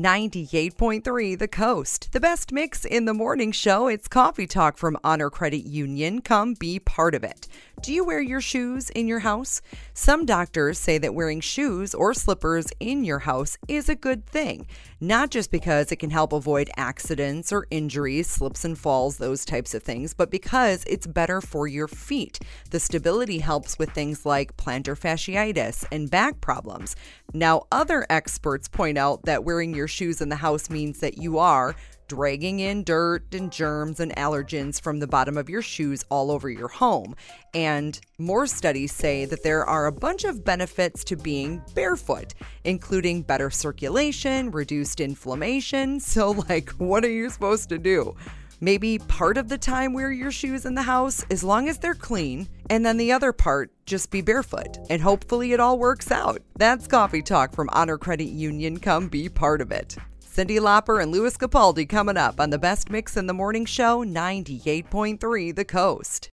98.3 The Coast. The best mix in the morning show. It's Coffee Talk from Honor Credit Union. Come be part of it. Do you wear your shoes in your house? Some doctors say that wearing shoes or slippers in your house is a good thing, not just because it can help avoid accidents or injuries, slips and falls, those types of things, but because it's better for your feet. The stability helps with things like plantar fasciitis and back problems. Now, other experts point out that wearing your shoes in the house means that you are dragging in dirt and germs and allergens from the bottom of your shoes all over your home. And more studies say that there are a bunch of benefits to being barefoot, including better circulation, reduced inflammation. So, like, what are you supposed to do? Maybe part of the time wear your shoes in the house as long as they're clean, and then the other part just be barefoot. And hopefully it all works out. That's Coffee Talk from Honor Credit Union. Come be part of it. Cyndi Lauper and Lewis Capaldi coming up on the Best Mix in the Morning Show, 98.3 The Coast.